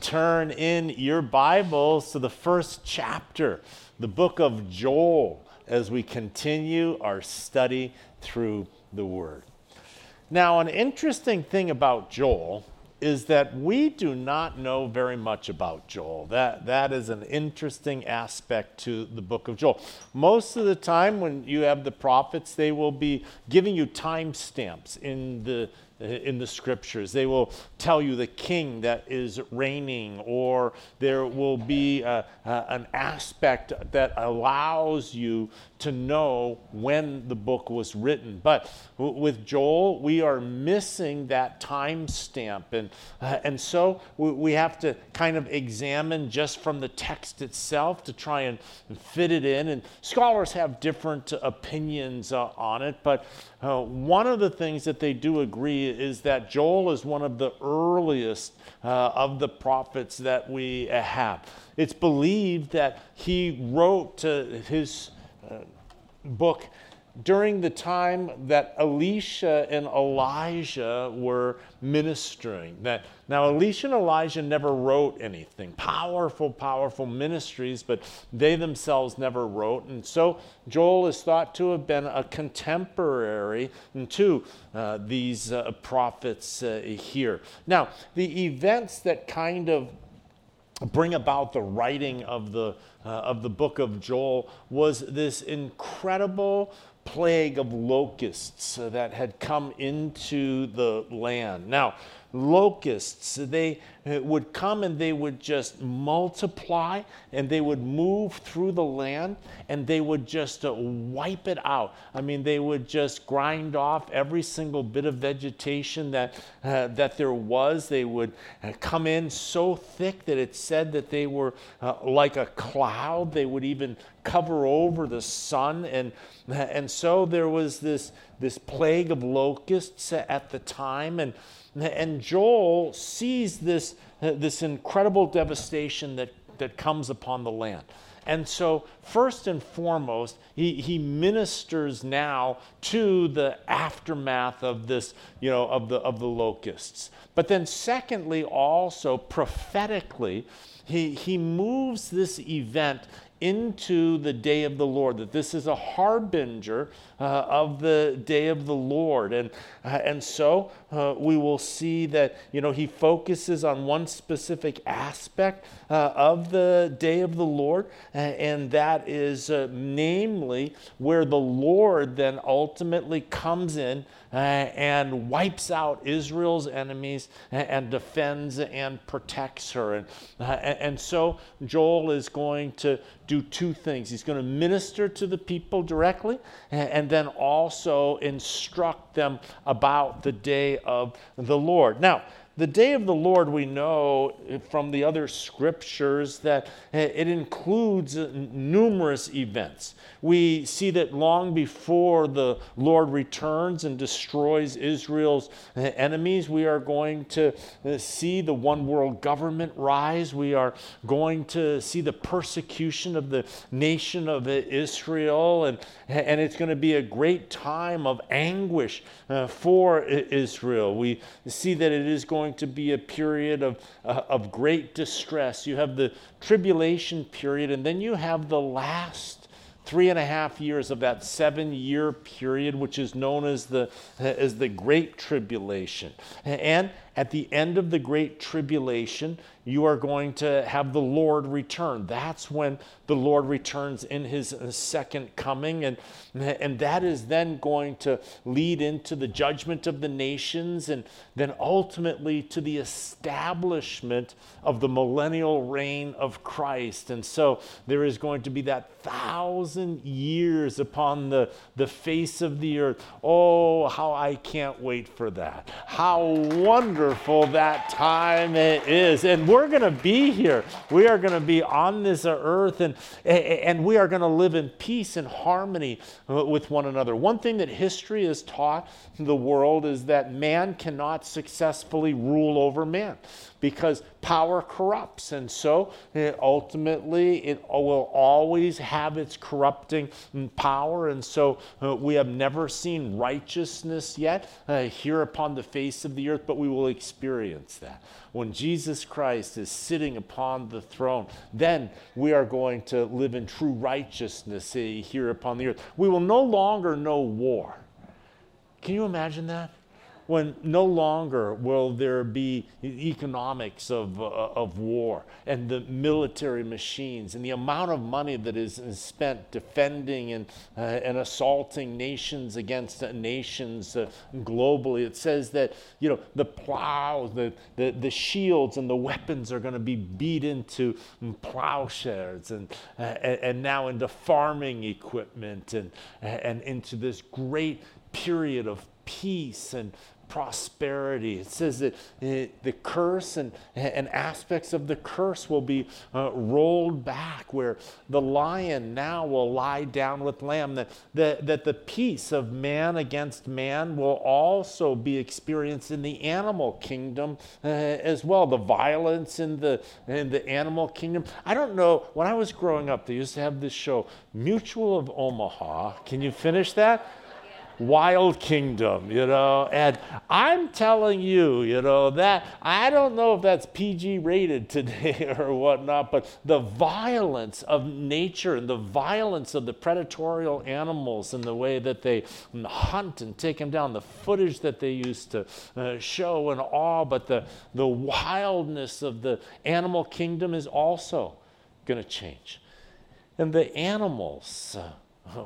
turn in your Bibles to the first chapter, the book of Joel, as we continue our study through the Word. Now, an interesting thing about Joel is that we do not know very much about Joel. That, that is an interesting aspect to the book of Joel. Most of the time, when you have the prophets, they will be giving you timestamps in the in the scriptures. They will tell you the king that is reigning, or there will be a, a, an aspect that allows you to know when the book was written. But with Joel, we are missing that time stamp. And, uh, and so we have to kind of examine just from the text itself to try and fit it in. And scholars have different opinions uh, on it, but uh, one of the things that they do agree is that Joel is one of the earliest uh, of the prophets that we have. It's believed that he wrote his uh, book during the time that Elisha and Elijah were ministering. That now Elisha and Elijah never wrote anything. Powerful, powerful ministries, but they themselves never wrote. And so Joel is thought to have been a contemporary to uh, these uh, prophets uh, here. Now, the events that kind of bring about the writing of the, uh, of the book of Joel was this incredible plague of locusts that had come into the land. Now, locusts, they uh, would come and they would just multiply and they would move through the land and they would just uh, wipe it out. I mean, they would just grind off every single bit of vegetation that, uh, that there was. They would uh, come in so thick that it said that they were uh, like a cloud. They would even cover over the sun. And, and so there was this, this plague of locusts at the time. And and Joel sees this, this incredible devastation that, that comes upon the land. And so, first and foremost, he, he ministers now to the aftermath of this, you know, of the, of the locusts. But then, secondly, also prophetically, he, he moves this event into the day of the Lord, that this is a harbinger uh, of the day of the Lord. And, uh, and so uh, we will see that, you know, he focuses on one specific aspect uh, of the day of the Lord, and that is uh, namely where the Lord then ultimately comes in uh, and wipes out Israel's enemies and, and defends and protects her. And, and so Joel is going to do two things. He's going to minister to the people directly and then also instruct them about the day of the Lord. Now, the day of the Lord, we know from the other scriptures that it includes numerous events. We see that long before the Lord returns and destroys Israel's enemies, we are going to see the one world government rise. We are going to see the persecution of the nation of Israel, and, and it's going to be a great time of anguish uh, for Israel. We see that it is going to be a period of, uh, of great distress. You have the tribulation period, and then you have the last three and a half years of that seven year period, which is known as the, as the Great Tribulation. And at the end of the Great Tribulation, you are going to have the Lord return. That's when the Lord returns in his second coming. And, and that is then going to lead into the judgment of the nations and then ultimately to the establishment of the millennial reign of Christ. And so there is going to be that thousand years upon the, the face of the earth. Oh, how I can't wait for that. How wonderful that time it is. And we're we're going to be here. We are going to be on this earth and, and we are going to live in peace and harmony uh, with one another. One thing that history has taught the world is that man cannot successfully rule over man. Because power corrupts. And so uh, ultimately, it will always have its corrupting power. And so uh, we have never seen righteousness yet uh, here upon the face of the earth, but we will experience that. When Jesus Christ is sitting upon the throne, then we are going to live in true righteousness here upon the earth. We will no longer know war. Can you imagine that? When no longer will there be economics of, uh, of war and the military machines and the amount of money that is spent defending and, uh, and assaulting nations against nations uh, globally. It says that, you know, the plows, the, the, the shields and the weapons are going to be beat into plowshares and, uh, and, and now into farming equipment and, and into this great period of peace and prosperity. It says that uh, the curse and, and aspects of the curse will be uh, rolled back, where the lion now will lie down with lamb, that, that, that the peace of man against man will also be experienced in the animal kingdom uh, as well. The violence in the, in the animal kingdom. I don't know, when I was growing up, they used to have this show, Mutual of Omaha. Can you finish that? Wild kingdom, you know. And I'm telling you, you know, that I don't know if that's PG rated today or whatnot, but the violence of nature and the violence of the predatorial animals and the way that they hunt and take them down, the footage that they used to uh, show and all, but the, the wildness of the animal kingdom is also going to change. And the animals, uh,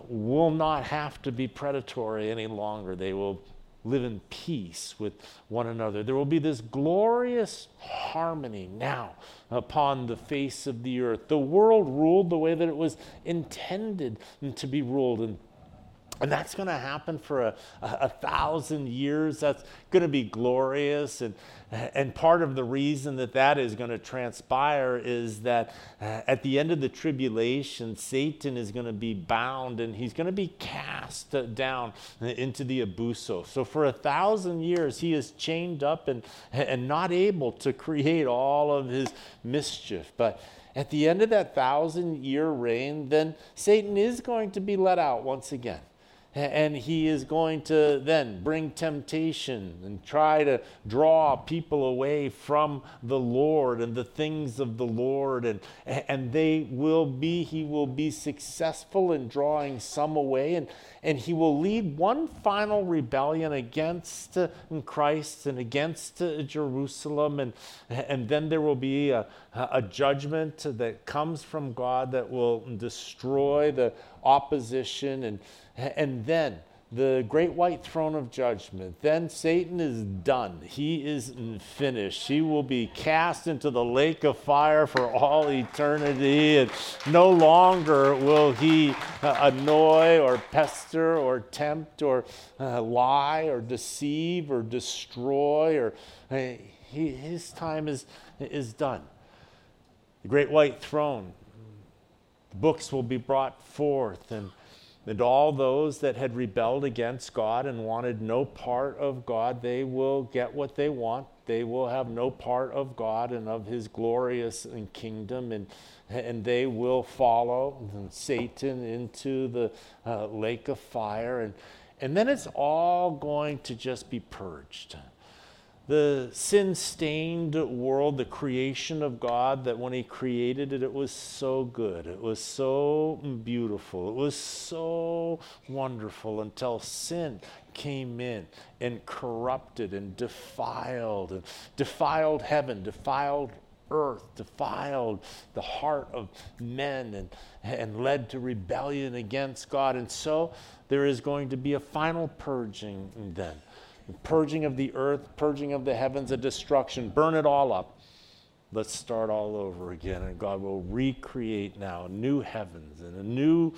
will not have to be predatory any longer. They will live in peace with one another. There will be this glorious harmony now upon the face of the earth. The world ruled the way that it was intended to be ruled. And and that's going to happen for a, a, a, thousand years. That's going to be glorious. And, and part of the reason that that is going to transpire is that uh, at the end of the tribulation, Satan is going to be bound and he's going to be cast down into the abuso. So for a thousand years, he is chained up and, and not able to create all of his mischief. But at the end of that thousand year reign, then Satan is going to be let out once again and he is going to then bring temptation and try to draw people away from the Lord and the things of the Lord. And and they will be he will be successful in drawing some away. And and he will lead one final rebellion against uh, Christ and against uh, Jerusalem. And and then there will be a, a judgment that comes from God that will destroy the opposition and and then the great white throne of judgment. Then Satan is done. He is finished. He will be cast into the lake of fire for all eternity. And no longer will he uh, annoy or pester or tempt or uh, lie or deceive or destroy. Or uh, his time is, is done. The great white throne. Books will be brought forth and and all those that had rebelled against God and wanted no part of God, they will get what they want. They will have no part of God and of his glorious kingdom, and, and they will follow Satan into the uh, lake of fire. And, and then it's all going to just be purged the sin stained world, the creation of God, that when He created it, it was so good. It was so beautiful. It was so wonderful until sin came in and corrupted and defiled and defiled heaven, defiled earth, defiled the heart of men and, and led to rebellion against God. And so there is going to be a final purging then purging of the earth, purging of the heavens, a destruction. Burn it all up. Let's start all over again. And God will recreate now new heavens and a new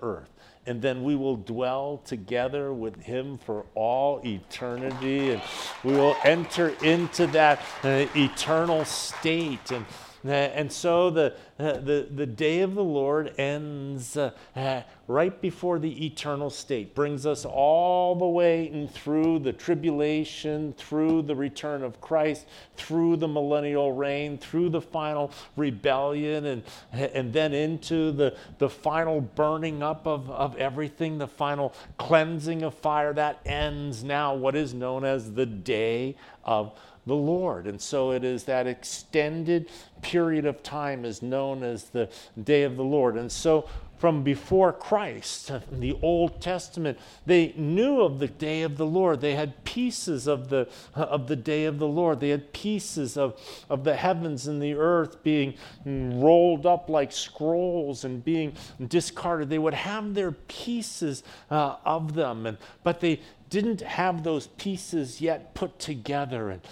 earth. And then we will dwell together with Him for all eternity. And we will enter into that uh, eternal state. And and so the, uh, the, the day of the Lord ends uh, uh, right before the eternal state, brings us all the way and through the tribulation, through the return of Christ, through the millennial reign, through the final rebellion, and, and then into the, the final burning up of, of everything, the final cleansing of fire. That ends now what is known as the day of the Lord. And so it is that extended period of time is known as the day of the Lord. And so from before Christ, uh, in the Old Testament, they knew of the day of the Lord. They had pieces of the, uh, of the day of the Lord. They had pieces of, of the heavens and the earth being mm, rolled up like scrolls and being discarded. They would have their pieces uh, of them, and, but they didn't have those pieces yet put together. And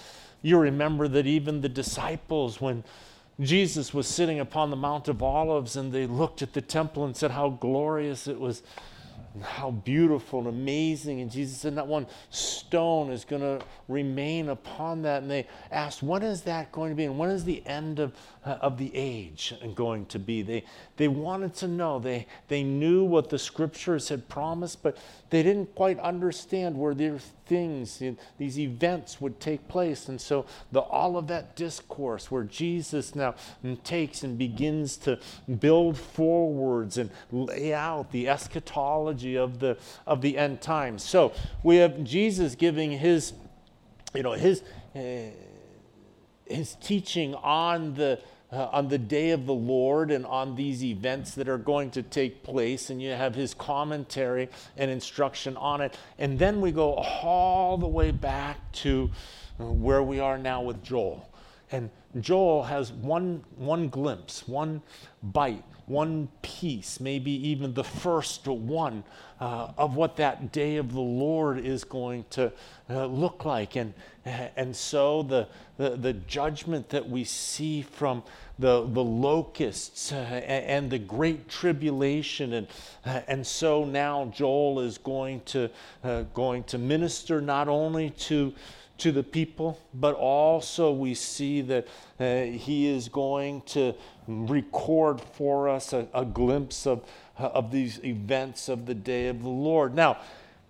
you remember that even the disciples, when Jesus was sitting upon the Mount of Olives and they looked at the temple and said how glorious it was how beautiful and amazing. And Jesus said, Not one stone is going to remain upon that. And they asked, When is that going to be? And when is the end of, uh, of the age going to be? They, they wanted to know. They, they knew what the scriptures had promised, but they didn't quite understand where these things, these events would take place. And so the Olivet Discourse, where Jesus now takes and begins to build forwards and lay out the eschatology of the, of the end times. So we have Jesus giving his, you know, his, uh, his teaching on the uh, on the day of the Lord and on these events that are going to take place, and you have his commentary and instruction on it. And then we go all the way back to uh, where we are now with Joel. And Joel has one, one glimpse, one bite, one piece, maybe even the first one uh, of what that day of the Lord is going to uh, look like. And, and so the, the, the, judgment that we see from the, the locusts uh, and the great tribulation. And, uh, and so now Joel is going to, uh, going to minister not only to to the people, but also we see that uh, he is going to record for us a, a glimpse of, of these events of the day of the Lord. Now,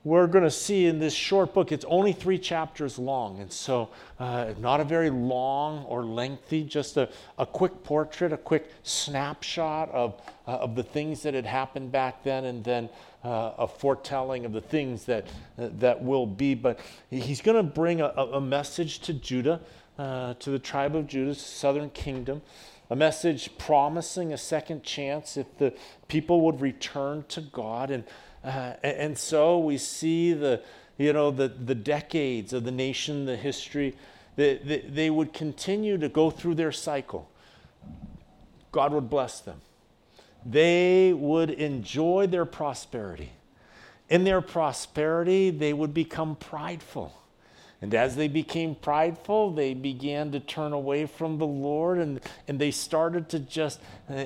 we're going to see in this short book, it's only three chapters long. And so, uh, not a very long or lengthy, just a, a quick portrait, a quick snapshot of, uh, of the things that had happened back then, and then uh, a foretelling of the things that, that will be. But he's going to bring a, a, message to Judah, uh, to the tribe of Judah, southern kingdom a message promising a second chance if the people would return to God. And, uh, and so we see the, you know, the, the decades of the nation, the history, they, they, they would continue to go through their cycle. God would bless them. They would enjoy their prosperity. In their prosperity, they would become prideful. And as they became prideful, they began to turn away from the Lord and, and they started to just uh,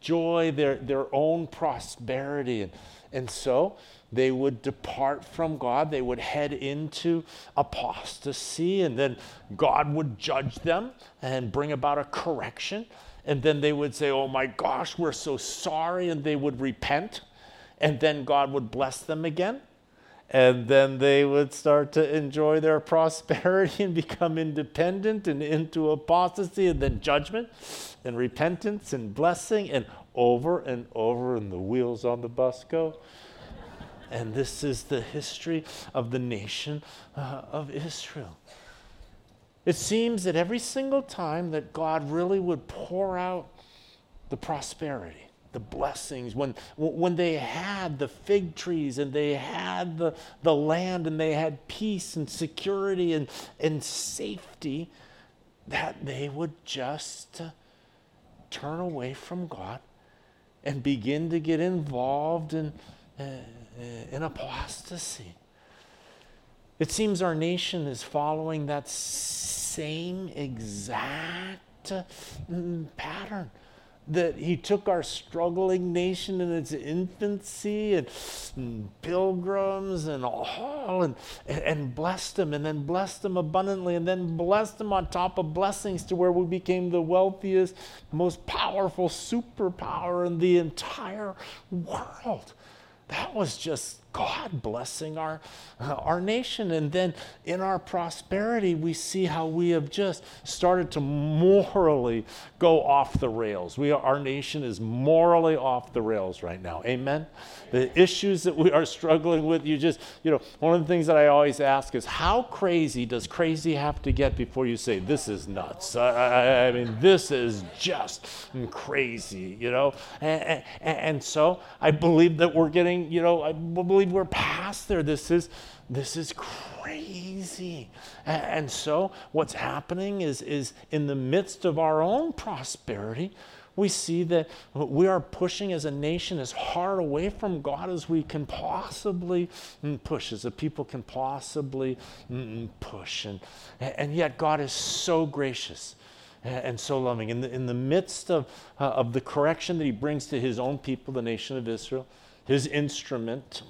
enjoy their, their own prosperity. And, and so they would depart from God. They would head into apostasy, and then God would judge them and bring about a correction. And then they would say, Oh my gosh, we're so sorry. And they would repent. And then God would bless them again and then they would start to enjoy their prosperity and become independent and into apostasy and then judgment and repentance and blessing and over and over and the wheels on the bus go. And this is the history of the nation uh, of Israel. It seems that every single time that God really would pour out the prosperity the blessings, when, when they had the fig trees and they had the, the land and they had peace and security and, and safety, that they would just uh, turn away from God and begin to get involved in, uh, in apostasy. It seems our nation is following that same exact uh, pattern that he took our struggling nation in its infancy and, and pilgrims and all and, and blessed them and then blessed them abundantly and then blessed them on top of blessings to where we became the wealthiest, most powerful superpower in the entire world. That was just God blessing our, uh, our nation. And then in our prosperity, we see how we have just started to morally go off the rails. We are, our nation is morally off the rails right now. Amen? The issues that we are struggling with, you just, you know, one of the things that I always ask is how crazy does crazy have to get before you say, this is nuts? I, I, I mean, this is just crazy, you know? And, and, and so I believe that we're getting, you know, I believe we're past there. This is this is crazy. And so what's happening is is in the midst of our own prosperity, we see that we are pushing as a nation as hard away from God as we can possibly mm, push, as a people can possibly mm, mm, push. And, and yet, God is so gracious and so loving. In the, in the midst of, uh, of the correction that He brings to His own people, the nation of Israel, His instrument,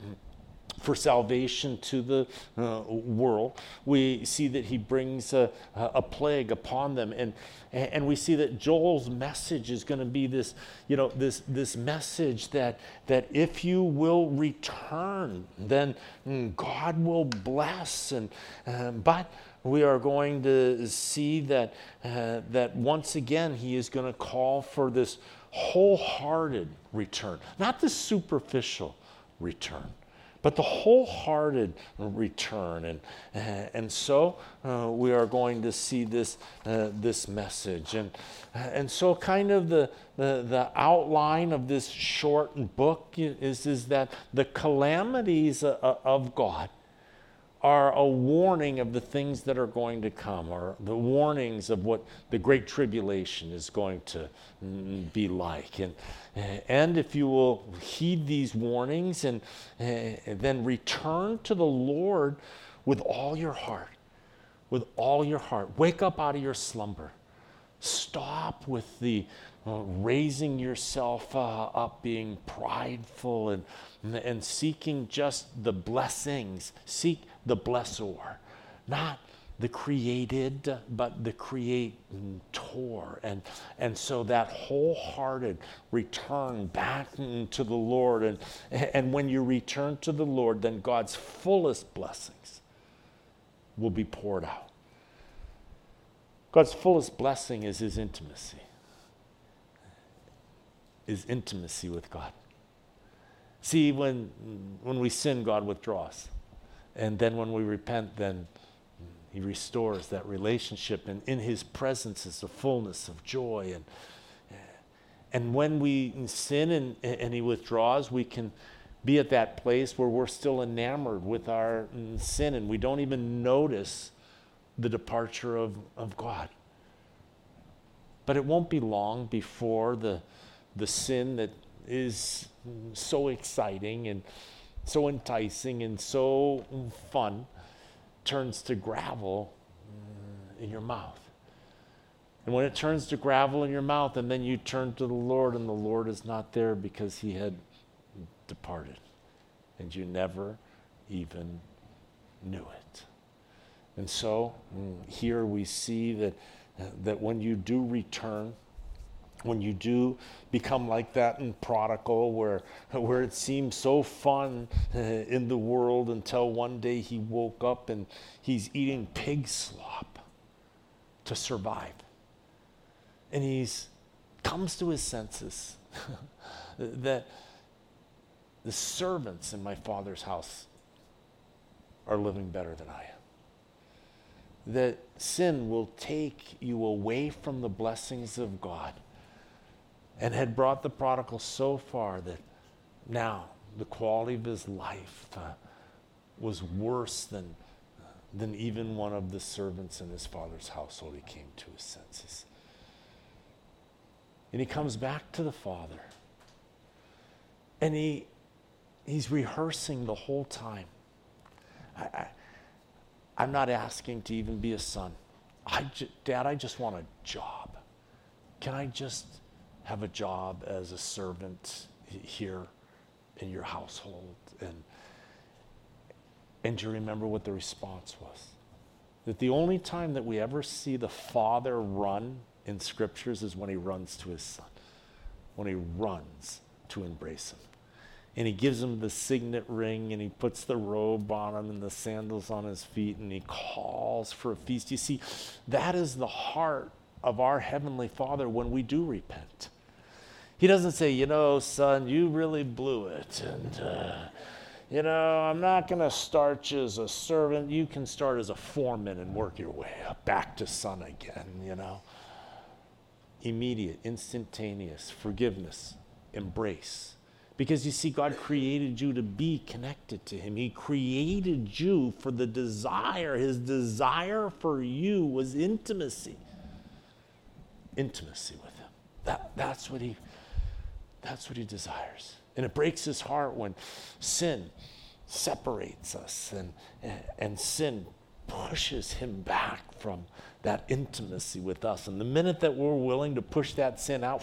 for salvation to the uh, world. We see that he brings a, a plague upon them. And, and we see that Joel's message is going to be this, you know, this, this message that, that if you will return, then mm, God will bless. And, uh, but we are going to see that, uh, that once again, he is going to call for this wholehearted return, not the superficial return but the wholehearted return. And, and so uh, we are going to see this, uh, this message. And, and so, kind of the, the, the outline of this short book is, is that the calamities uh, of God are a warning of the things that are going to come, or the warnings of what the Great Tribulation is going to mm, be like. And, and if you will heed these warnings and, and then return to the Lord with all your heart, with all your heart, wake up out of your slumber. Stop with the uh, raising yourself uh, up, being prideful, and, and seeking just the blessings. Seek the blessor, not the created, but the creator. And, and so that wholehearted return back to the Lord. And, and when you return to the Lord, then God's fullest blessings will be poured out. God's fullest blessing is his intimacy, is intimacy with God. See, when, when we sin, God withdraws. And then when we repent, then he restores that relationship. And in his presence is the fullness of joy. And, and when we sin and, and he withdraws, we can be at that place where we're still enamored with our sin and we don't even notice the departure of, of God. But it won't be long before the, the sin that is so exciting and so enticing and so fun turns to gravel in your mouth. And when it turns to gravel in your mouth, and then you turn to the Lord, and the Lord is not there because he had departed, and you never even knew it. And so mm, here we see that, that when you do return, when you do become like that in prodigal where, where it seemed so fun uh, in the world until one day he woke up and he's eating pig slop to survive. And he's comes to his senses. That the servants in my father's house are living better than i am. That sin will take you away from the blessings of god and had brought the prodigal so far that now the quality of his life uh, was worse than, than even one of the servants in his father's household. He came to his senses. And he comes back to the father. And he, he's rehearsing the whole time. I, I, I'm not asking to even be a son. I Dad, I just want a job. Can I just have a job as a servant here in your household? And, and you remember what the response was? That the only time that we ever see the Father run in scriptures is when he runs to his son, when he runs to embrace him. And he gives him the signet ring and he puts the robe on him and the sandals on his feet and he calls for a feast. You see, that is the heart of our Heavenly Father when we do repent. He doesn't say, you know, son, you really blew it. And, uh, you know, I'm not going to start you as a servant. You can start as a foreman and work your way up back to son again, you know. Immediate, instantaneous forgiveness, embrace. Because you see, God created you to be connected to Him. He created you for the desire. His desire for you was intimacy. Intimacy with Him. That, that's what He that's what he desires. And it breaks his heart when sin separates us and, and sin pushes him back from that intimacy with us. And the minute that we're willing to push that sin out,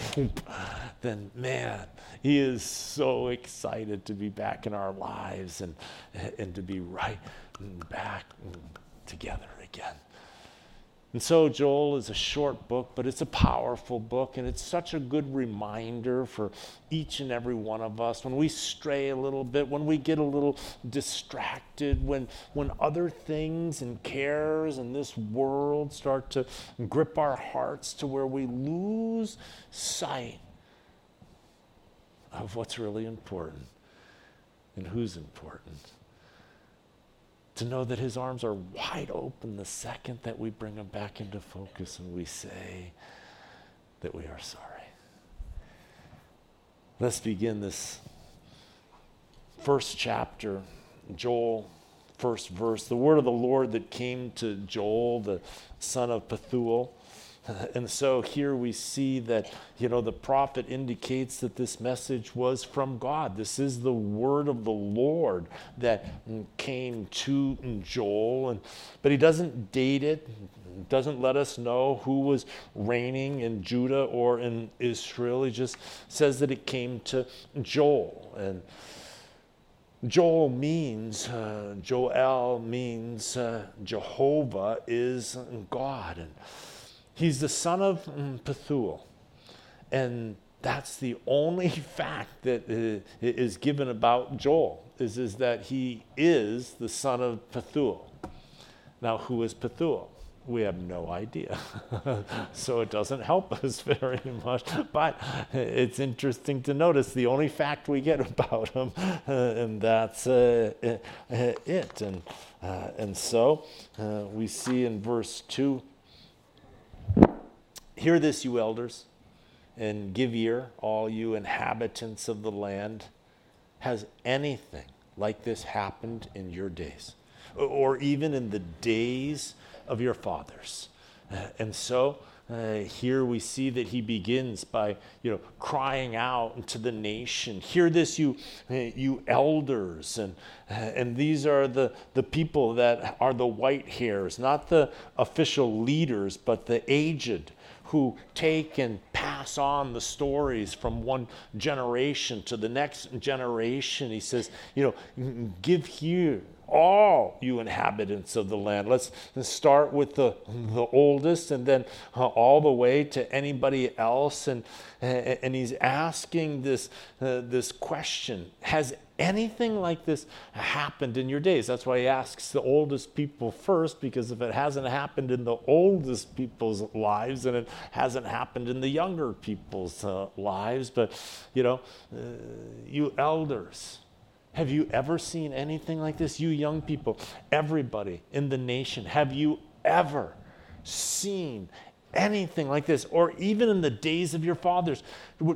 then man, he is so excited to be back in our lives and, and to be right back together again. And so, Joel is a short book, but it's a powerful book, and it's such a good reminder for each and every one of us. When we stray a little bit, when we get a little distracted, when, when other things and cares in this world start to grip our hearts to where we lose sight of what's really important and who's important to know that his arms are wide open the second that we bring him back into focus and we say that we are sorry. Let's begin this first chapter, Joel, first verse. The word of the Lord that came to Joel, the son of Pethuel And so here we see that, you know, the prophet indicates that this message was from God. This is the word of the Lord that came to Joel. And, but he doesn't date it, doesn't let us know who was reigning in Judah or in Israel. He just says that it came to Joel. And Joel means, uh, Joel means uh, Jehovah is God. And He's the son of Pethuel. And that's the only fact that uh, given about Joel, is, is that he is the son of Pethuel. Now, who is Pethuel? We have no idea. so it doesn't help us very much. But it's interesting to notice the only fact we get about him, uh, and that's uh it. And, uh, and so uh, we see in verse 2 Hear this, you elders, and give ear, all you inhabitants of the land. Has anything like this happened in your days, or even in the days of your fathers? And so, uh, here we see that he begins by, you know, crying out to the nation. Hear this, you, uh, you elders, and uh, and these are the the people that are the white hairs, not the official leaders, but the aged who take and pass on the stories from one generation to the next generation. He says, you know, give here all you inhabitants of the land. Let's, start with the, the oldest and then uh, all the way to anybody else. And, and he's asking this, uh, this question Has anything like this happened in your days? That's why he asks the oldest people first, because if it hasn't happened in the oldest people's lives, then it hasn't happened in the younger people's uh, lives. But, you know, uh, you elders, have you ever seen anything like this? You young people, everybody in the nation, have you ever seen anything like this? Or even in the days of your fathers,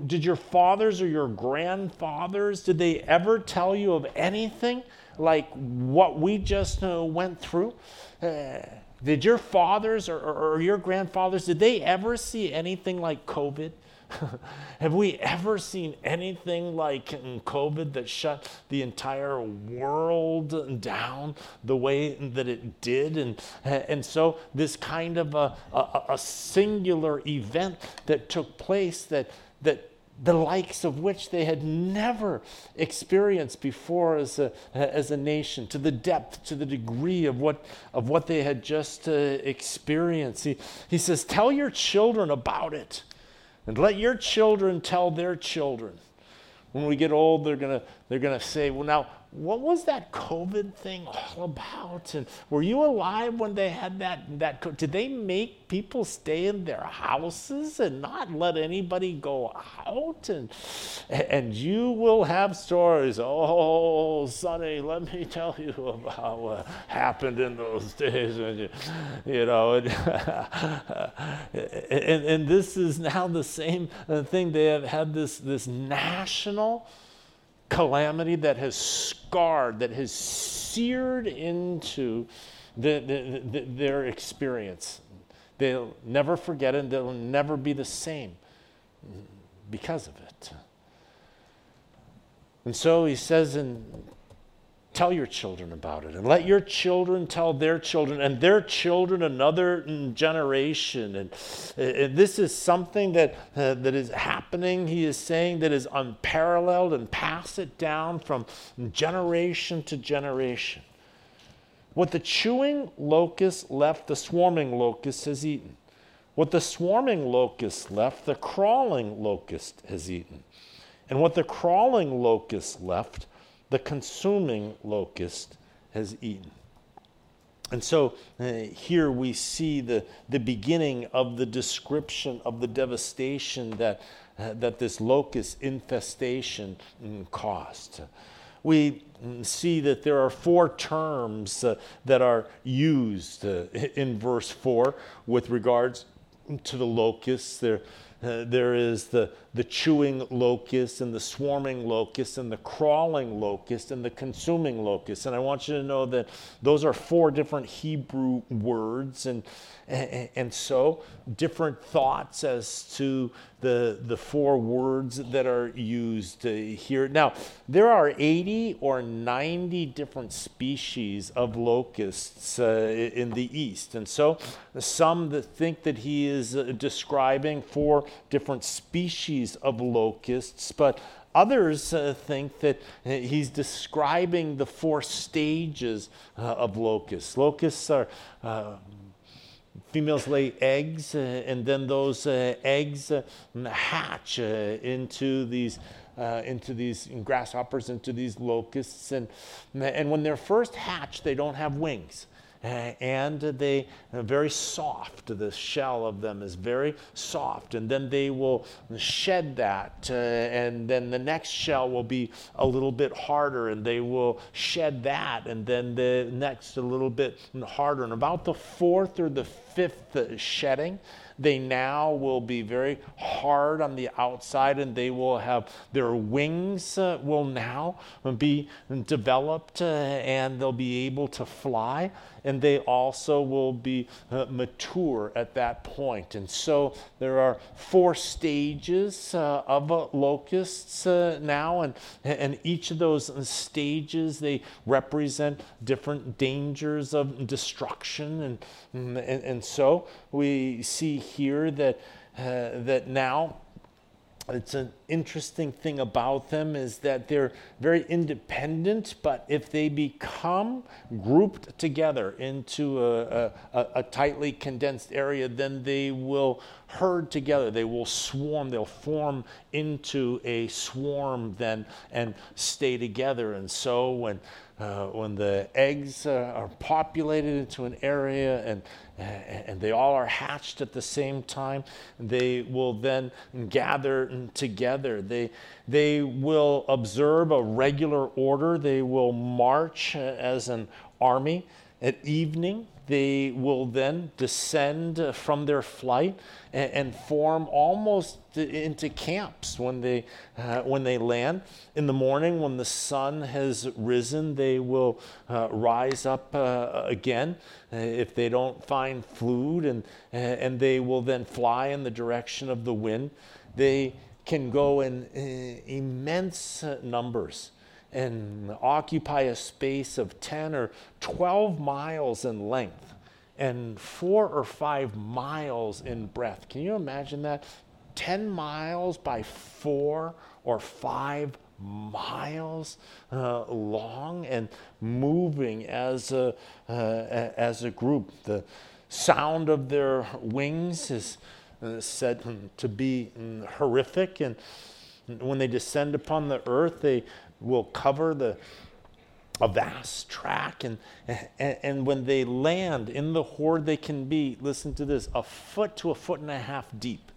did your fathers or your grandfathers, did they ever tell you of anything like what we just uh, went through? Uh, did your fathers or, or, or your grandfathers, did they ever see anything like COVID? Have we ever seen anything like COVID that shut the entire world down the way that it did? And, and so, this kind of a, a, a singular event that took place that that the likes of which they had never experienced before as a, as a nation, to the depth, to the degree of what, of what they had just uh, experienced. He, he says, Tell your children about it, and let your children tell their children. When we get old, they're going to they're going to say, Well, now, what was that COVID thing all about? And were you alive when they had that? That did they make people stay in their houses and not let anybody go out? And and you will have stories. Oh, Sonny, let me tell you about what happened in those days. And you, you know, and, and and this is now the same thing. They have had this this national calamity that has scarred, that has seared into the, the, the, their experience. They'll never forget it, and they'll never be the same because of it. And so he says in Tell your children about it, and let your children tell their children, and their children another generation. And, and this is something that, uh, that is happening, he is saying, that is unparalleled, and pass it down from generation to generation. What the chewing locust left, the swarming locust has eaten. What the swarming locust left, the crawling locust has eaten. And what the crawling locust left, the consuming locust has eaten. And so uh, here we see the, the beginning of the description of the devastation that, uh, that this locust infestation mm, caused. We mm, see that there are four terms uh, that are used uh, in verse 4 with regards to the locusts. Uh, there is the, the chewing locust and the swarming locust and the crawling locust and the consuming locust. And I want you to know that those are four different Hebrew words. And, and, and so, different thoughts as to the, the four words that are used here. Now, there are 80 or 90 different species of locusts uh, in the East. And so, some that think that he is uh, describing four different species of locusts, but Others uh, think that he's describing the four stages uh, of locusts. Locusts are uh, females lay eggs, uh, and then those uh, eggs uh, hatch uh, into these. Uh, into these grasshoppers, into these locusts, and and when they're first hatched, they don't have wings and they are very soft. The shell of them is very soft, and then they will shed that, uh, and then the next shell will be a little bit harder, and they will shed that, and then the next a little bit harder. And about the fourth or the fifth shedding, they now will be very hard on the outside and they will have their wings uh, will now be developed uh, and they'll be able to fly and they also will be uh, mature at that point. And so there are four stages uh, of uh, locusts uh, now, and, and each of those stages they represent different dangers of destruction. And, and, and so we see here that, uh, that now it's an interesting thing about them is that they're very independent, but if they become grouped together into a, a, a, tightly condensed area, then they will herd together. They will swarm. They'll form into a swarm then and stay together. And so when uh, when the eggs uh, are populated into an area and, and they all are hatched at the same time, they will then gather together. They, they will observe a regular order. They will march uh, as an army. At evening, they will then descend from their flight and, and form almost into camps when they, uh, when they land. In the morning, when the sun has risen, they will uh, rise up uh, again uh, if they don't find food, and, and they will then fly in the direction of the wind. They can go in uh, immense numbers and occupy a space of 10 or 12 miles in length and four or five miles in breadth. Can you imagine that? 10 miles by four or five miles uh, long and moving as a, uh, as a group. The sound of their wings is said to be mm, horrific, and when they descend upon the earth, they will cover the a vast track. And, and, and when they land in the horde they can be listen to this a foot to a foot and a half deep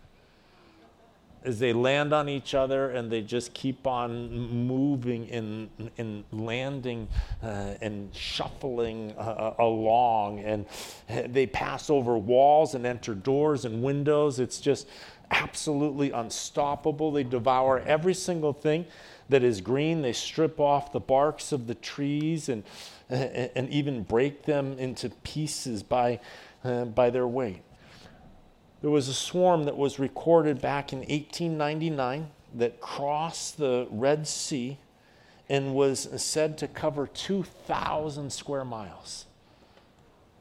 as they land on each other and they just keep on moving and, and landing uh, and shuffling uh, uh, along. And they pass over walls and enter doors and windows. It's just absolutely unstoppable. They devour every single thing that is green. They strip off the barks of the trees and, and even break them into pieces by, uh, by their weight. There was a swarm that was recorded back in 1899 that crossed the Red Sea and was said to cover 2,000 square miles.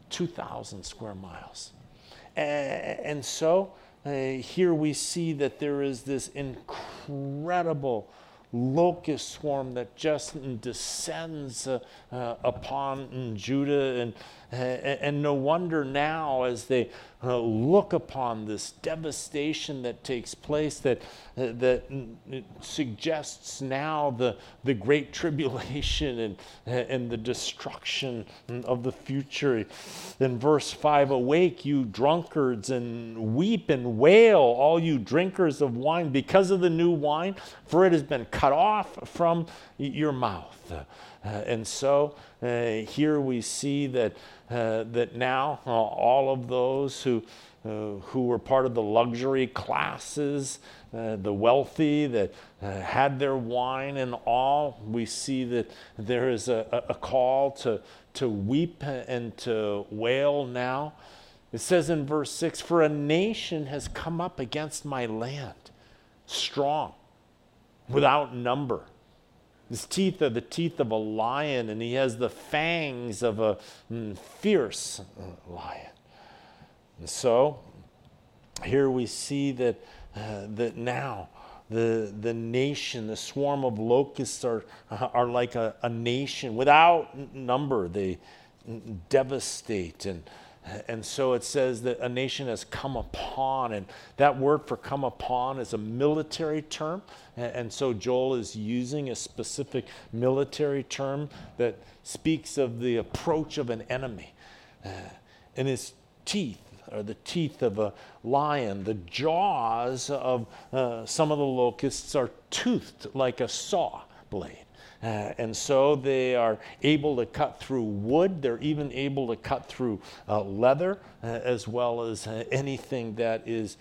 2,000 square miles. And so uh, here we see that there is this incredible locust swarm that just descends uh, uh, upon Judah. And, and no wonder now, as they uh, look upon this devastation that takes place that, uh, that suggests now the, the great tribulation and, and the destruction of the future. In verse 5 Awake, you drunkards, and weep and wail, all you drinkers of wine, because of the new wine, for it has been cut off from your mouth. Uh, and so uh, here we see that uh, that now all of those who, who were part of the luxury classes, the wealthy that had their wine and all, we see that there is a, a call to, to weep and to wail now. It says in verse 6 For a nation has come up against my land, strong, without number his teeth are the teeth of a lion, and he has the fangs of a mm, fierce uh, lion. And so, here we see that, uh, that now the, the nation, the swarm of locusts are, are like a, a nation without number. They devastate and and so it says that a nation has come upon, and that word for come upon is a military term. And so Joel is using a specific military term that speaks of the approach of an enemy. Uh, and his teeth are the teeth of a lion. The jaws of uh, some of the locusts are toothed like a saw blade. Uh, and so they are able to cut through wood. They're even able to cut through uh, leather uh, as well as uh, anything that is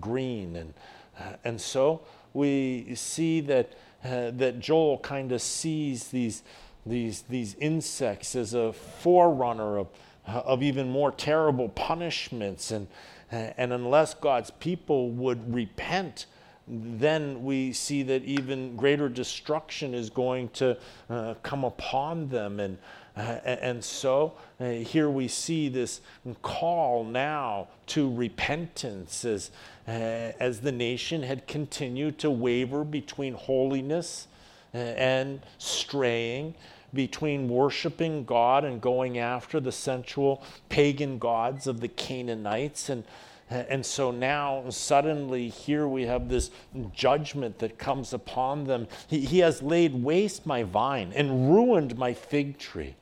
green. And, uh, and so we see that, uh, that Joel kind of sees these, these, these insects as a forerunner of, of even more terrible punishments. And, and unless God's people would repent, then we see that even greater destruction is going to uh, come upon them. And, uh, and so uh, here we see this call now to repentance as, uh, as the nation had continued to waver between holiness uh, and straying between worshiping God and going after the sensual pagan gods of the Canaanites and Uh, and so now, suddenly, here we have this judgment that comes upon them. He, he, has laid waste my vine and ruined my fig tree.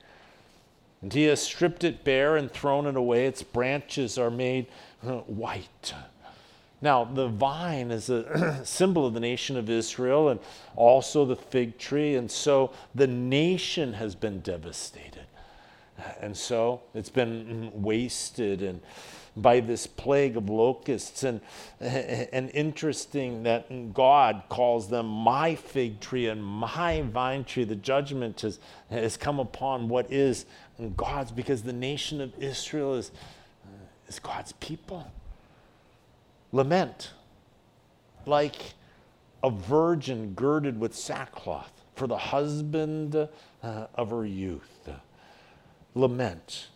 And he has stripped it bare and thrown it away. Its branches are made uh, white. Now, the vine is a symbol of the nation of Israel and also the fig tree. And so the nation has been devastated. Uh, and so it's been mm, wasted. And by this plague of locusts. And, and interesting that God calls them my fig tree and my vine tree. The judgment has, has come upon what is God's because the nation of Israel is, is God's people. Lament like a virgin girded with sackcloth for the husband uh, of her youth. Lament.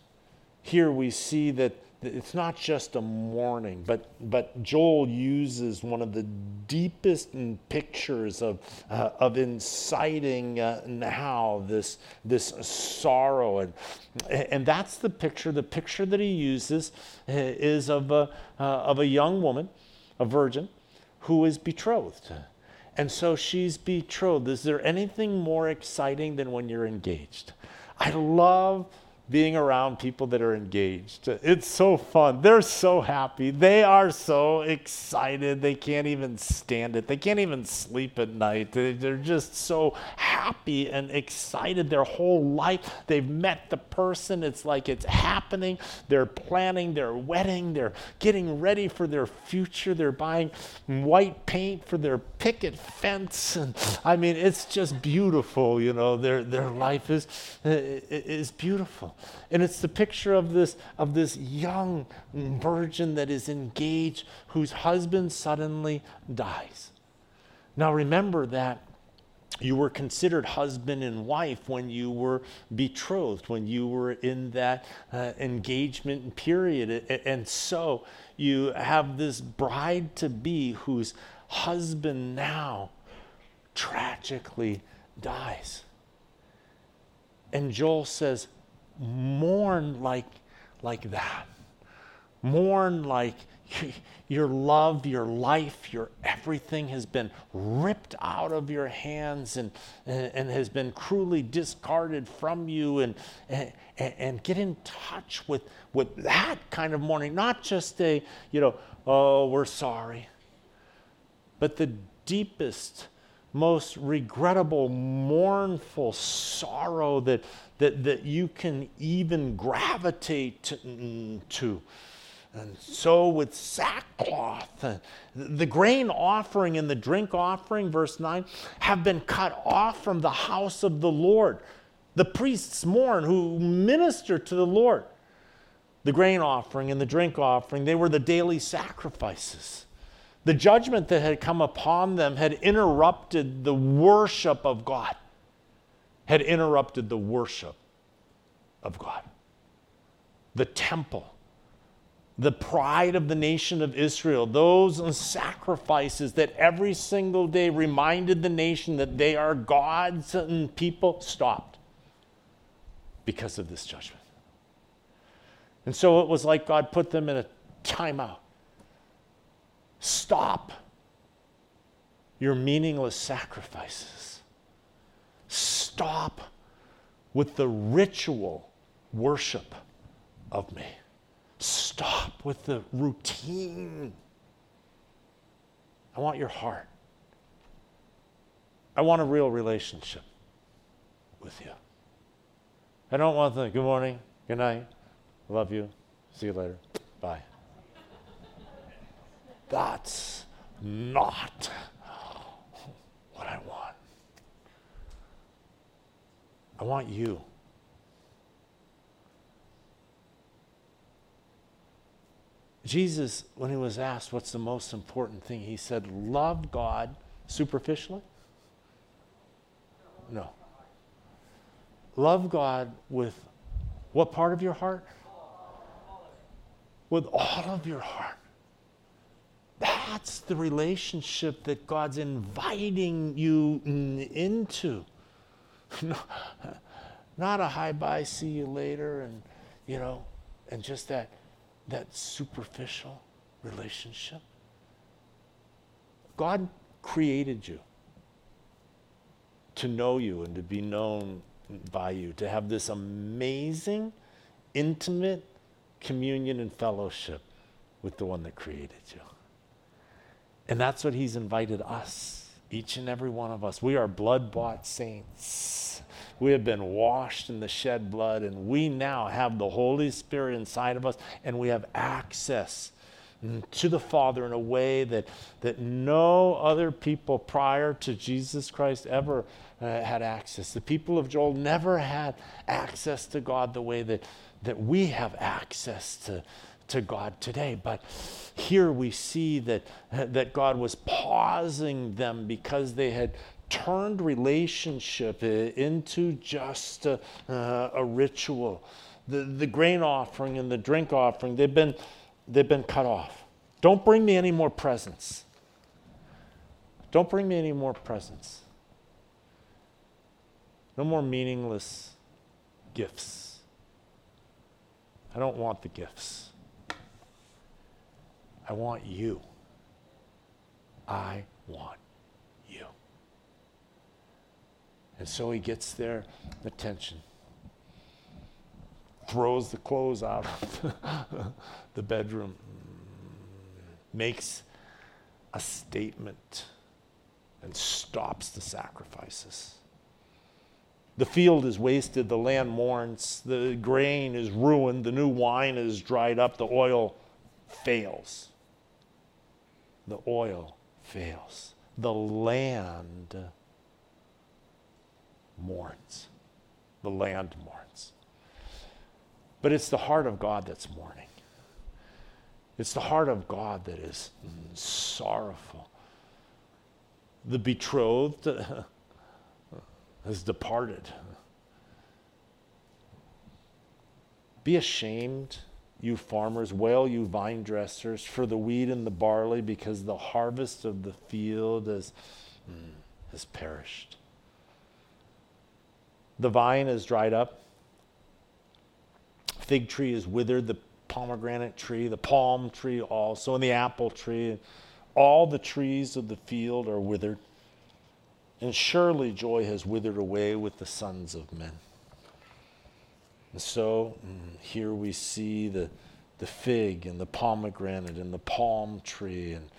Here we see that it's not just a mourning, but, but Joel uses one of the deepest pictures of, uh, of inciting uh, now this, this sorrow. And, and that's the picture. The picture that he uses uh, is of a, uh, of a young woman, a virgin, who is betrothed. And so she's betrothed. Is there anything more exciting than when you're engaged? I love being around people that are engaged. It's so fun. They're so happy. They are so excited. They can't even stand it. They can't even sleep at night. They're just so happy and excited their whole life. They've met the person. It's like it's happening. They're planning their wedding. They're getting ready for their future. They're buying white paint for their picket fence. And I mean, it's just beautiful. You know, their, their life is, is beautiful. And it's the picture of this, of this young virgin that is engaged whose husband suddenly dies. Now remember that you were considered husband and wife when you were betrothed, when you were in that uh, engagement period. And so you have this bride to be whose husband now tragically dies. And Joel says, mourn like, like that. Mourn like your love, your life, your everything has been ripped out of your hands and, and, has been cruelly discarded from you. And, and, and get in touch with, with that kind of mourning, not just a, you know, oh, we're sorry, but the deepest most regrettable, mournful sorrow that, that, that you can even gravitate to. And so with sackcloth, uh, the grain offering and the drink offering, verse 9, have been cut off from the house of the Lord. The priests mourn who minister to the Lord. The grain offering and the drink offering, they were the daily sacrifices. The judgment that had come upon them had interrupted the worship of God, had interrupted the worship of God. The temple, the pride of the nation of Israel, those sacrifices that every single day reminded the nation that they are God's and people stopped because of this judgment. And so it was like God put them in a timeout. Stop your meaningless sacrifices. Stop with the ritual worship of me. Stop with the routine. I want your heart. I want a real relationship with you. I don't want the good morning, good night, love you, see you later, bye. That's not what I want. I want you. Jesus, when he was asked what's the most important thing, he said, Love God superficially? No. Love God with what part of your heart? With all of your heart. That's the relationship that God's inviting you into. Not a hi bye, see you later, and you know, and just that that superficial relationship. God created you to know you and to be known by you, to have this amazing, intimate communion and fellowship with the one that created you. And that's what he's invited us, each and every one of us. We are blood bought saints. We have been washed in the shed blood, and we now have the Holy Spirit inside of us, and we have access to the Father in a way that, that no other people prior to Jesus Christ ever uh, had access. The people of Joel never had access to God the way that, that we have access to, to God today. But here we see that, that God was pausing them because they had turned relationship into just a, uh, a ritual. the, the grain offering and the drink offering, they've been, they've been cut off. Don't bring me any more presents. Don't bring me any more presents. No more meaningless gifts. I don't want the gifts. I want you. I want you. And so he gets their attention, throws the clothes out of the bedroom, makes a statement, and stops the sacrifices. The field is wasted, the land mourns, the grain is ruined, the new wine is dried up, the oil fails. The oil fails. The land mourns. The land mourns. But it's the heart of God that's mourning. It's the heart of God that is sorrowful. The betrothed has departed. Be ashamed, you farmers, wail, you vine dressers, for the wheat and the barley, because the harvest of the field has, mm, has perished. The vine is dried up, fig tree is withered, the pomegranate tree, the palm tree also, and the apple tree. All the trees of the field are withered. And surely joy has withered away with the sons of men. And so mm, here we see the, the fig and the pomegranate and the palm tree, and,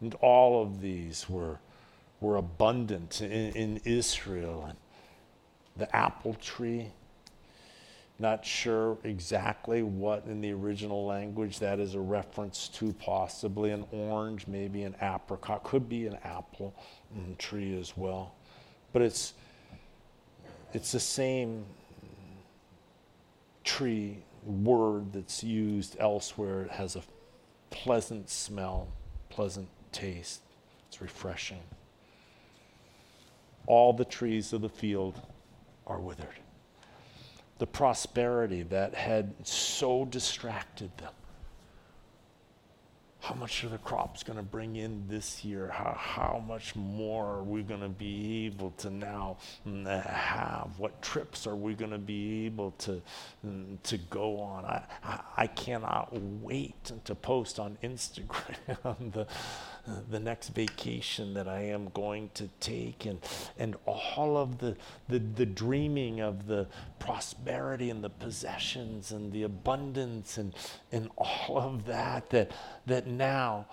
and all of these were, were abundant in, in Israel. And the apple tree, not sure exactly what in the original language that is a reference to, possibly an orange, maybe an apricot, could be an apple tree as well. But it's, it's the same tree word that's used elsewhere. It has a pleasant smell, pleasant taste. It's refreshing. All the trees of the field are withered. The prosperity that had so distracted them how much are the crops going to bring in this year? How, how much more are we going to be able to now mm, have? What trips are we going to be able to, mm, to go on? I, I, I cannot wait to post on Instagram the, the next vacation that I am going to take and, and all of the, the, the dreaming of the prosperity and the possessions and the abundance and, and all of that, that, that now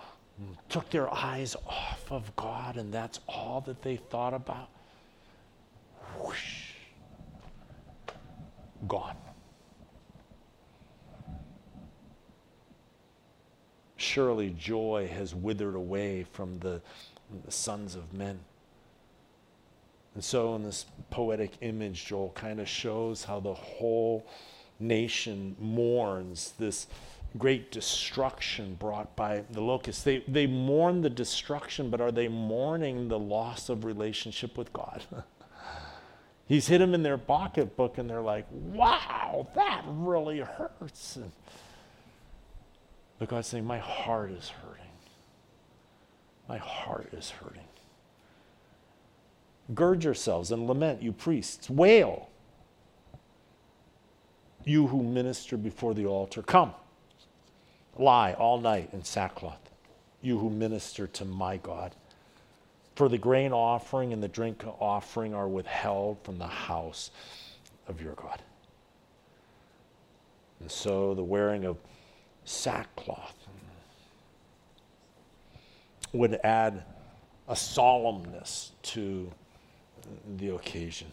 took their eyes off of God and that's all that they thought about. Whoosh, gone. Surely joy has withered away from the, the sons of men. And so, in this poetic image, Joel kind of shows how the whole nation mourns this great destruction brought by the locusts. They, they mourn the destruction, but are they mourning the loss of relationship with God? He's hit them in their pocketbook, and they're like, wow, that really hurts. And but God's saying, My heart is hurting. My heart is hurting. Gird yourselves and lament, you priests. Wail, you who minister before the altar. Come, lie all night in sackcloth, you who minister to my God. For the grain offering and the drink offering are withheld from the house of your God. And so the wearing of sackcloth would add a solemnness to the occasion.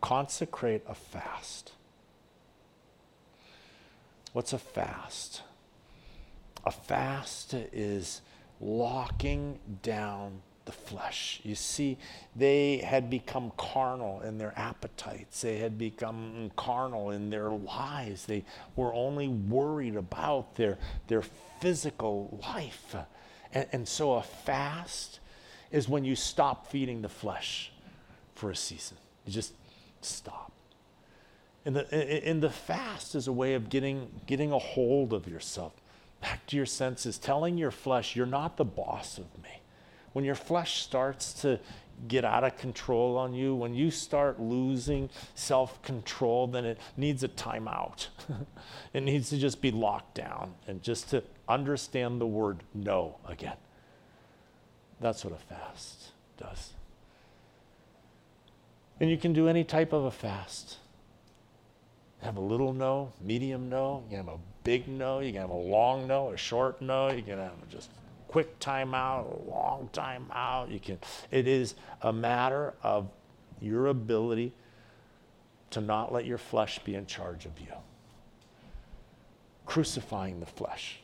Consecrate a fast. What's a fast? A fast is locking down the flesh. You see, they had become carnal in their appetites, they had become carnal in their lives. They were only worried about their, their physical life. And, and so a fast is when you stop feeding the flesh for a season. You just stop. And the, and the fast is a way of getting, getting a hold of yourself, back to your senses, telling your flesh, you're not the boss of me. When your flesh starts to get out of control on you, when you start losing self control, then it needs a timeout. it needs to just be locked down and just to understand the word no again. That's what a fast does. And you can do any type of a fast. Have a little no, medium no, you can have a big no, you can have a long no, a short no, you can have just quick time out, a long timeout. You can it is a matter of your ability to not let your flesh be in charge of you. Crucifying the flesh.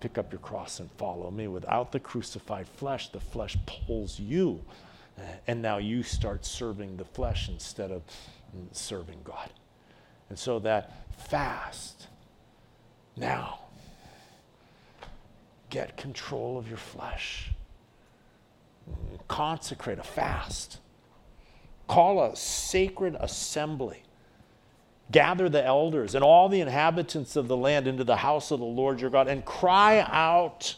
Pick up your cross and follow me. Without the crucified flesh, the flesh pulls you and now you start serving the flesh instead of serving God. And so that fast, now, get control of your flesh. Consecrate a fast. Call a sacred assembly. Gather the elders and all the inhabitants of the land into the house of the Lord your God and cry out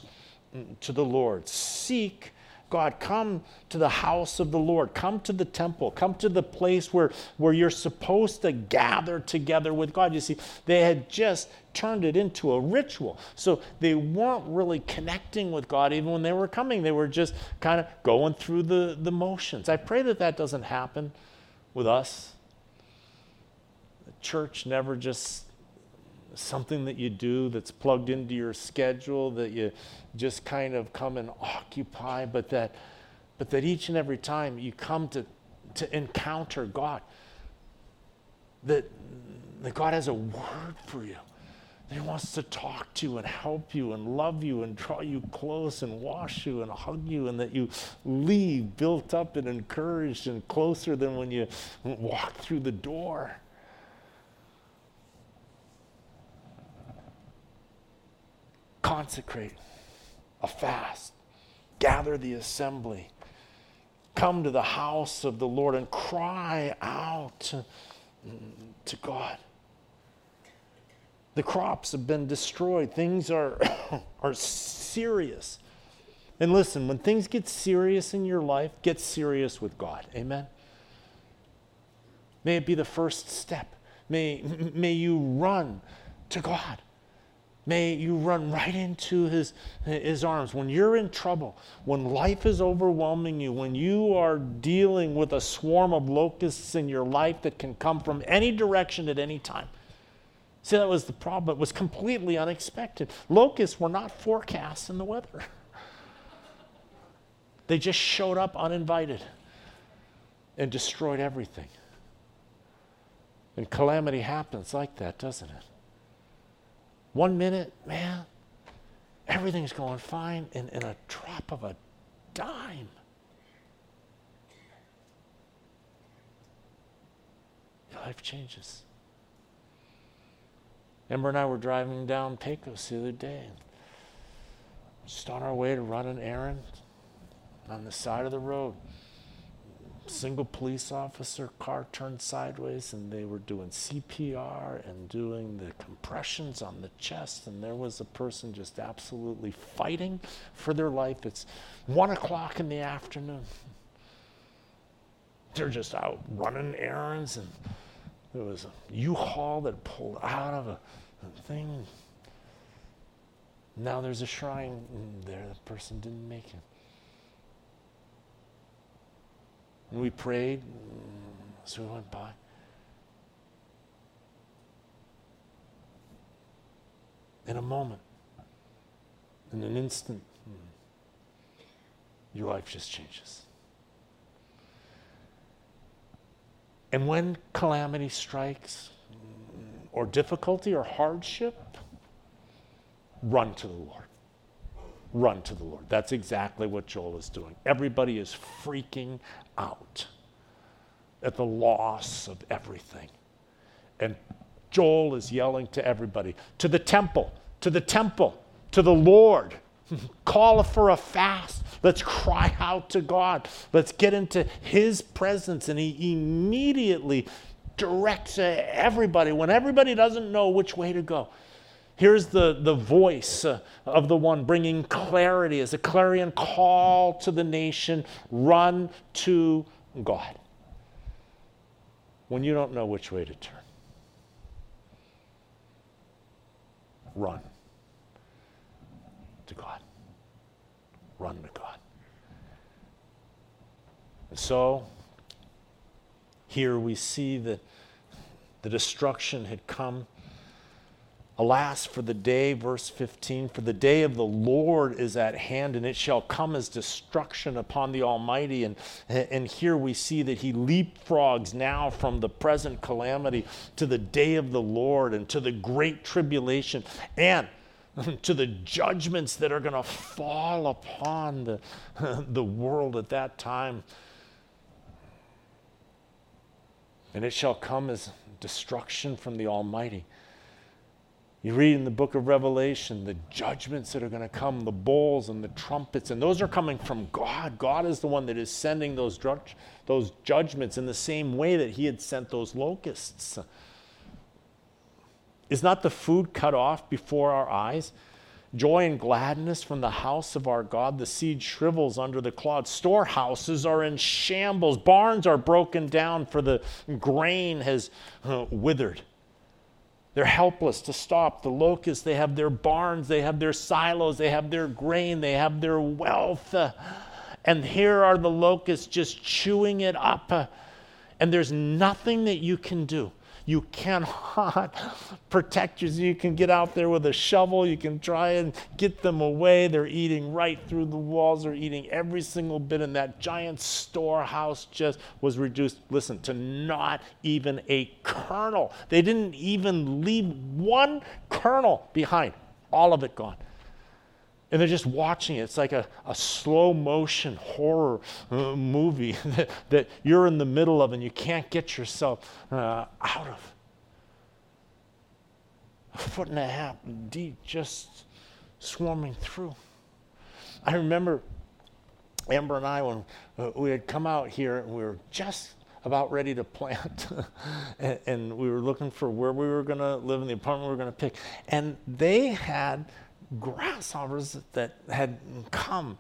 to the Lord. Seek God, come to the house of the Lord. Come to the temple. Come to the place where, where you're supposed to gather together with God. You see, they had just turned it into a ritual. So they weren't really connecting with God even when they were coming. They were just kind of going through the, the motions. I pray that that doesn't happen with us. The church never just something that you do that's plugged into your schedule that you just kind of come and occupy, but that, but that each and every time you come to, to encounter God, that, that God has a word for you. That he wants to talk to you and help you and love you and draw you close and wash you and hug you, and that you leave built up and encouraged and closer than when you walk through the door. Consecrate a fast, gather the assembly, come to the house of the Lord and cry out to, to God. The crops have been destroyed. Things are, are serious. And listen, when things get serious in your life, get serious with God. Amen? May it be the first step. May, may you run to God. May you run right into his, his arms. When you're in trouble, when life is overwhelming you, when you are dealing with a swarm of locusts in your life that can come from any direction at any time. See, that was the problem. It was completely unexpected. Locusts were not forecast in the weather, they just showed up uninvited and destroyed everything. And calamity happens like that, doesn't it? One minute, man, everything's going fine, and in a drop of a dime, your life changes. Ember and I were driving down Pecos the other day, just on our way to run an errand on the side of the road single police officer car turned sideways and they were doing CPR and doing the compressions on the chest and there was a person just absolutely fighting for their life. It's one o'clock in the afternoon. They're just out running errands and there was a U-Haul that pulled out of a, a thing. Now there's a shrine there. The person didn't make it. And we prayed mm, as we went by. In a moment, in an instant, mm, your life just changes. And when calamity strikes, mm, or difficulty or hardship, run to the Lord run to the Lord. That's exactly what Joel is doing. Everybody is freaking out at the loss of everything. And Joel is yelling to everybody to the temple, to the temple, to the Lord. Call for a fast. Let's cry out to God. Let's get into His presence. And he immediately directs everybody when everybody doesn't know which way to go. Here's the, the voice uh, of the one bringing clarity as a clarion call to the nation run to God. When you don't know which way to turn, run to God. Run to God. And so, here we see that the destruction had come Alas, for the day, verse 15, for the day of the Lord is at hand, and it shall come as destruction upon the Almighty. And, and here we see that he leapfrogs now from the present calamity to the day of the Lord and to the great tribulation and to the judgments that are going to fall upon the, the world at that time. And it shall come as destruction from the Almighty. You read in the book of Revelation the judgments that are going to come, the bowls and the trumpets, and those are coming from God. God is the one that is sending those, those judgments in the same way that He had sent those locusts. Is not the food cut off before our eyes? Joy and gladness from the house of our God. The seed shrivels under the clod. Storehouses are in shambles. Barns are broken down, for the grain has uh, withered. They're helpless to stop. The locusts, they have their barns, they have their silos, they have their grain, they have their wealth. And here are the locusts just chewing it up. And there's nothing that you can do you cannot protect yourself. You can get out there with a shovel. You can try and get them away. They're eating right through the walls. They're eating every single bit. And that giant storehouse just was reduced, listen, to not even a kernel. They didn't even leave one kernel behind. All of it gone and they're just watching it. It's like a, a slow motion horror uh, movie that, that, you're in the middle of and you can't get yourself uh, out of. A foot and a half deep, just swarming through. I remember Amber and I, when uh, we had come out here, and we were just about ready to plant, and, and we were looking for where we were going to live in the apartment we were going to pick. And they had grasshoppers that had come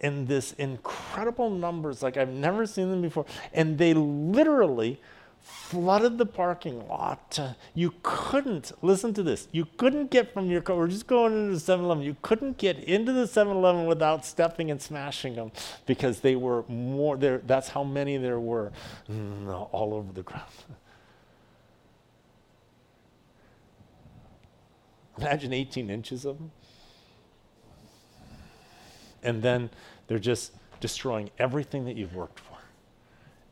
in this incredible numbers like I've never seen them before. And they literally flooded the parking lot. You couldn't, listen to this, you couldn't get from your car, we're just going into the 7 Eleven, you couldn't get into the 7 Eleven without stepping and smashing them because they were more, there. that's how many there were mm, all over the ground. Imagine 18 inches of them. And then they're just destroying everything that you've worked for.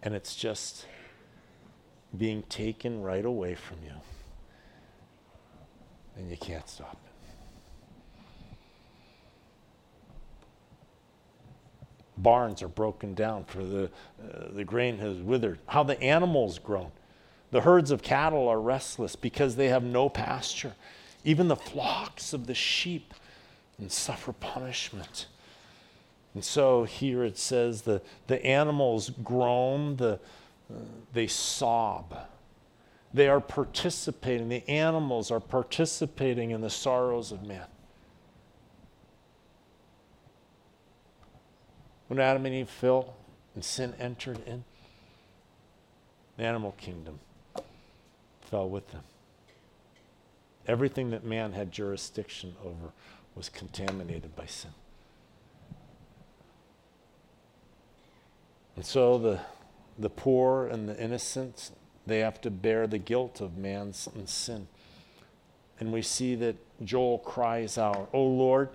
And it's just being taken right away from you. And you can't stop it. Barns are broken down for the, uh, the grain has withered. How the animals groan. The herds of cattle are restless because they have no pasture. Even the flocks of the sheep and suffer punishment. And so here it says the, the animals groan, the, uh, they sob. They are participating, the animals are participating in the sorrows of man. When Adam and Eve fell and sin entered in, the animal kingdom fell with them. Everything that man had jurisdiction over was contaminated by sin. And so the, the poor and the innocent, they have to bear the guilt of man's sin. And we see that Joel cries out, O Lord,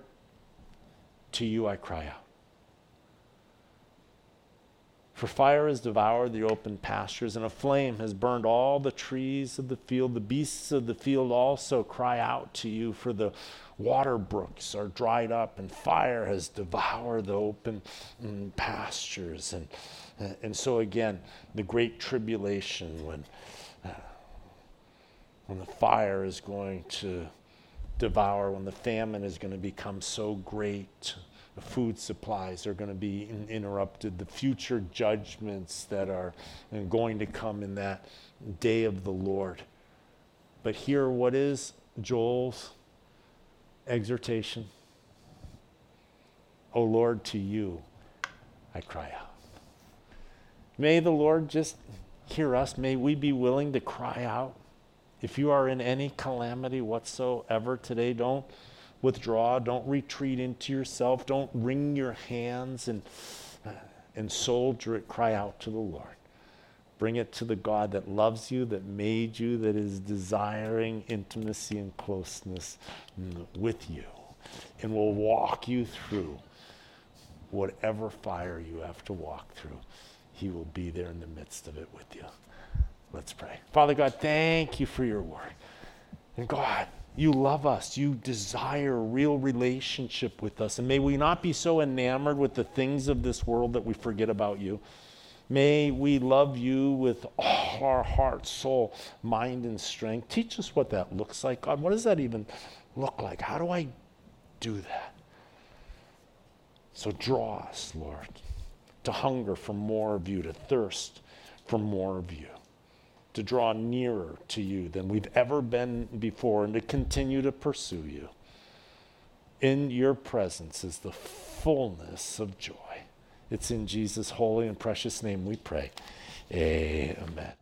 to you I cry out. For fire has devoured the open pastures, and a flame has burned all the trees of the field. The beasts of the field also cry out to you, for the water brooks are dried up, and fire has devoured the open mm, pastures. And, uh, and so, again, the great tribulation when, uh, when the fire is going to devour, when the famine is going to become so great food supplies are going to be in, interrupted, the future judgments that are going to come in that day of the Lord. But here, what is Joel's exhortation? O Lord, to you I cry out. May the Lord just hear us. May we be willing to cry out. If you are in any calamity whatsoever today, don't withdraw. Don't retreat into yourself. Don't wring your hands and, and soldier it. Cry out to the Lord. Bring it to the God that loves you, that made you, that is desiring intimacy and closeness with you, and will walk you through whatever fire you have to walk through. He will be there in the midst of it with you. Let's pray. Father God, thank you for your word. And God, you love us. You desire real relationship with us. And may we not be so enamored with the things of this world that we forget about you. May we love you with all our heart, soul, mind, and strength. Teach us what that looks like. God, what does that even look like? How do I do that? So draw us, Lord, to hunger for more of you, to thirst for more of you, to draw nearer to you than we've ever been before, and to continue to pursue you. In your presence is the fullness of joy. It's in Jesus' holy and precious name we pray. Amen.